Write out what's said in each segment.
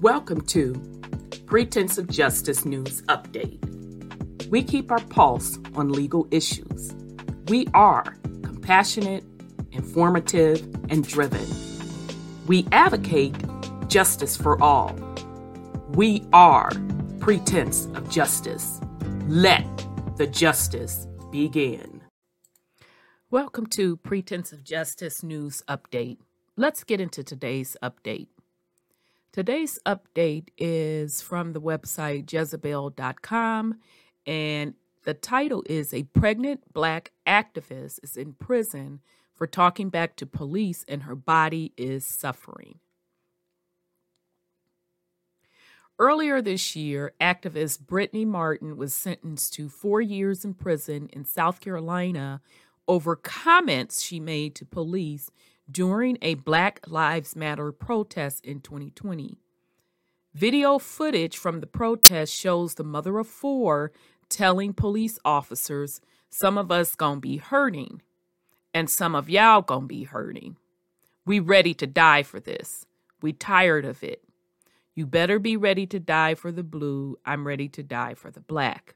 Welcome to Pretense of Justice News Update. We keep our pulse on legal issues. We are compassionate, informative, and driven. We advocate justice for all. We are Pretense of Justice. Let the justice begin. Welcome to Pretense of Justice News Update. Let's get into today's update. Today's update is from the website Jezebel.com, and the title is A Pregnant Black Activist is in Prison for Talking Back to Police and Her Body is Suffering. Earlier this year, activist Brittany Martin was sentenced to four years in prison in South Carolina over comments she made to police during a Black Lives Matter protest in 2020. Video footage from the protest shows the mother of four telling police officers, Some of us gonna be hurting, and some of y'all gonna be hurting. We ready to die for this. We tired of it. You better be ready to die for the blue. I'm ready to die for the black.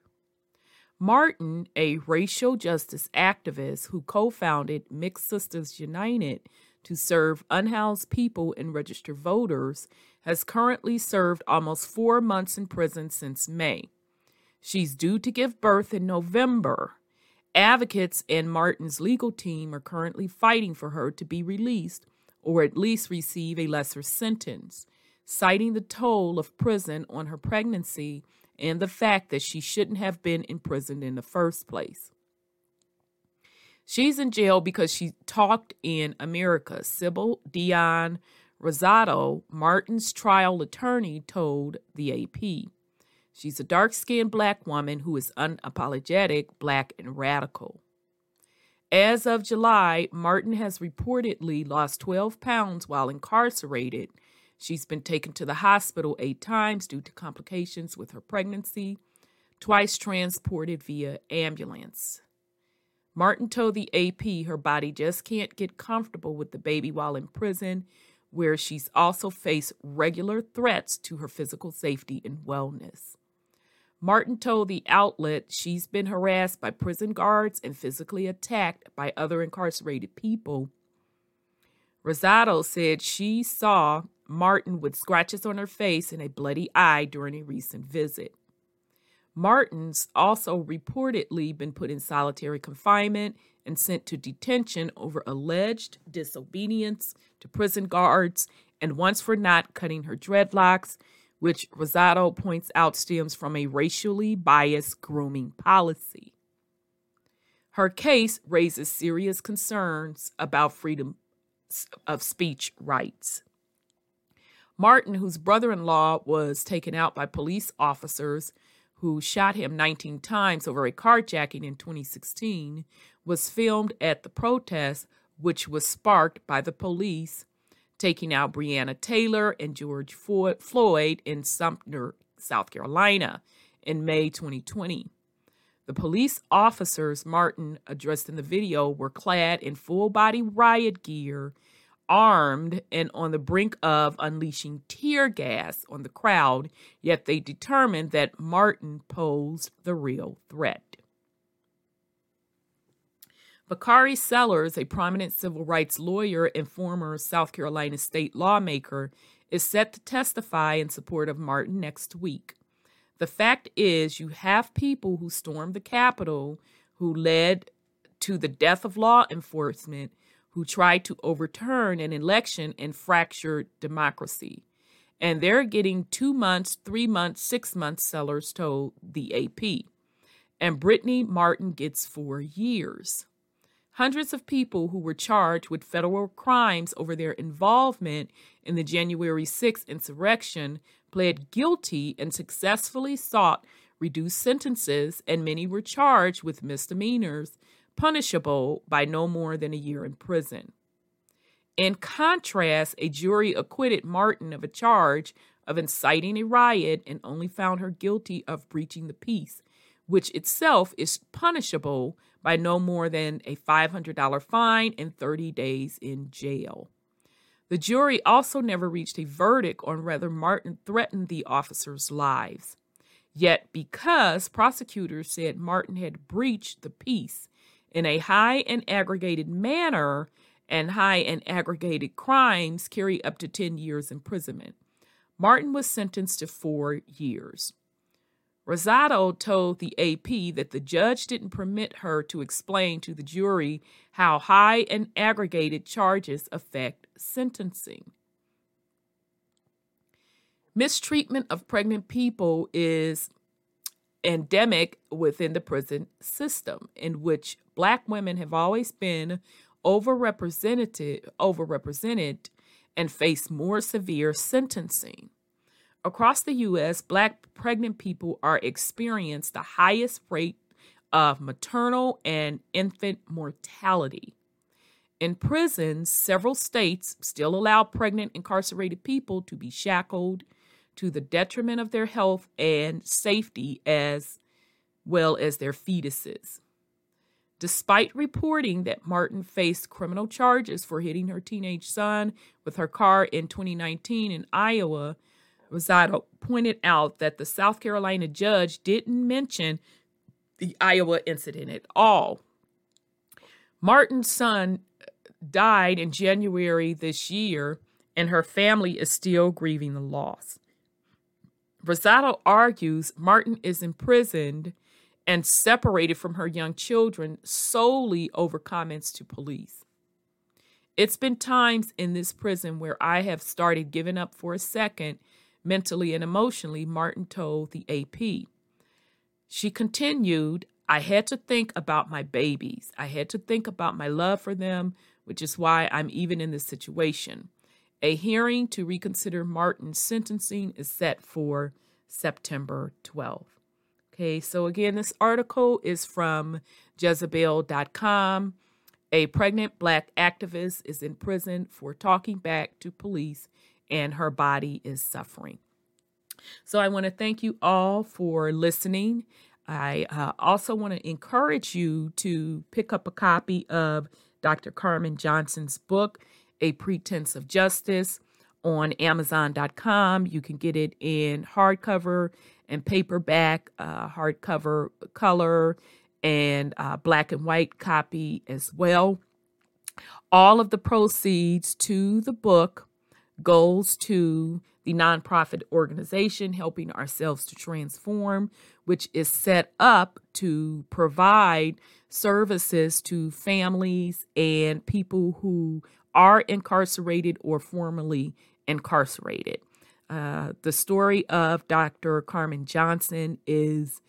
Martin, a racial justice activist who co founded Mixed Sisters United to serve unhoused people and registered voters, has currently served almost four months in prison since May. She's due to give birth in November. Advocates and Martin's legal team are currently fighting for her to be released or at least receive a lesser sentence, citing the toll of prison on her pregnancy and the fact that she shouldn't have been imprisoned in the first place. She's in jail because she talked in America. Sybil Dione Rosado, Martin's trial attorney, told the AP. She's a dark skinned black woman who is unapologetic, black, and radical. As of July, Martin has reportedly lost 12 pounds while incarcerated She's been taken to the hospital eight times due to complications with her pregnancy, twice transported via ambulance. Martin told the AP her body just can't get comfortable with the baby while in prison, where she's also faced regular threats to her physical safety and wellness. Martin told the outlet she's been harassed by prison guards and physically attacked by other incarcerated people. Rosado said she saw Martin with scratches on her face and a bloody eye during a recent visit. Martin's also reportedly been put in solitary confinement and sent to detention over alleged disobedience to prison guards and once for not cutting her dreadlocks, which Rosado points out stems from a racially biased grooming policy. Her case raises serious concerns about freedom of speech rights. Martin, whose brother in law was taken out by police officers who shot him 19 times over a carjacking in 2016, was filmed at the protest, which was sparked by the police taking out Breonna Taylor and George Floyd in Sumter, South Carolina in May 2020. The police officers Martin addressed in the video were clad in full body riot gear armed and on the brink of unleashing tear gas on the crowd, yet they determined that Martin posed the real threat. Bakari Sellers, a prominent civil rights lawyer and former South Carolina state lawmaker, is set to testify in support of Martin next week. The fact is, you have people who stormed the Capitol who led to the death of law enforcement who tried to overturn an election and fracture democracy. And they're getting two months, three months, six months, Sellers told the AP. And Brittany Martin gets four years. Hundreds of people who were charged with federal crimes over their involvement in the January 6th insurrection pled guilty and successfully sought reduced sentences, and many were charged with misdemeanors punishable by no more than a year in prison. In contrast, a jury acquitted Martin of a charge of inciting a riot and only found her guilty of breaching the peace, which itself is punishable by no more than a $500 fine and 30 days in jail. The jury also never reached a verdict on whether Martin threatened the officers' lives. Yet, because prosecutors said Martin had breached the peace in a high and aggravated manner, and high and aggravated crimes carry up to 10 years imprisonment. Martin was sentenced to four years. Rosado told the AP that the judge didn't permit her to explain to the jury how high and aggravated charges affect sentencing. Mistreatment of pregnant people is endemic within the prison system, in which black women have always been overrepresented, overrepresented and face more severe sentencing. Across the U.S., black pregnant people are experience the highest rate of maternal and infant mortality. In prisons, several states still allow pregnant incarcerated people to be shackled to the detriment of their health and safety as well as their fetuses. Despite reporting that Martin faced criminal charges for hitting her teenage son with her car in 2019 in Iowa, Rosado pointed out that the South Carolina judge didn't mention the Iowa incident at all. Martin's son uh, died in January this year, and her family is still grieving the loss. Rosado argues Martin is imprisoned and separated from her young children solely over comments to police. It's been times in this prison where I have started giving up for a second, mentally and emotionally, Martin told the AP. She continued, I had to think about my babies. I had to think about my love for them, which is why I'm even in this situation. A hearing to reconsider Martin's sentencing is set for September 12th. Okay, so again, this article is from Jezebel.com. A pregnant black activist is in prison for talking back to police, and her body is suffering. So I want to thank you all for listening. I uh, also want to encourage you to pick up a copy of Dr. Carmen Johnson's book, A Pretense of Justice, on Amazon.com. You can get it in hardcover and paperback, uh, hardcover color, and uh, black and white copy as well. All of the proceeds to the book goes to the nonprofit organization helping ourselves to transform which is set up to provide services to families and people who are incarcerated or formerly incarcerated uh, the story of Dr. Carmen Johnson is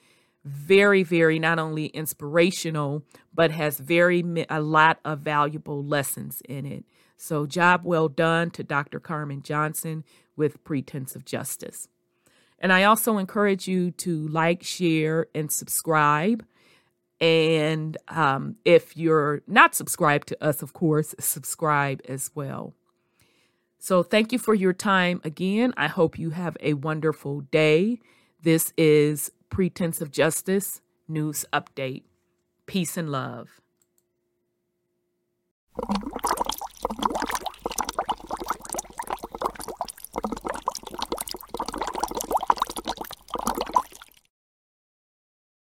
very, very not only inspirational, but has very a lot of valuable lessons in it. So, job well done to Dr. Carmen Johnson with Pretense of Justice. And I also encourage you to like, share, and subscribe. And um, if you're not subscribed to us, of course, subscribe as well. So thank you for your time again. I hope you have a wonderful day. This is Pretense of Justice News Update. Peace and love.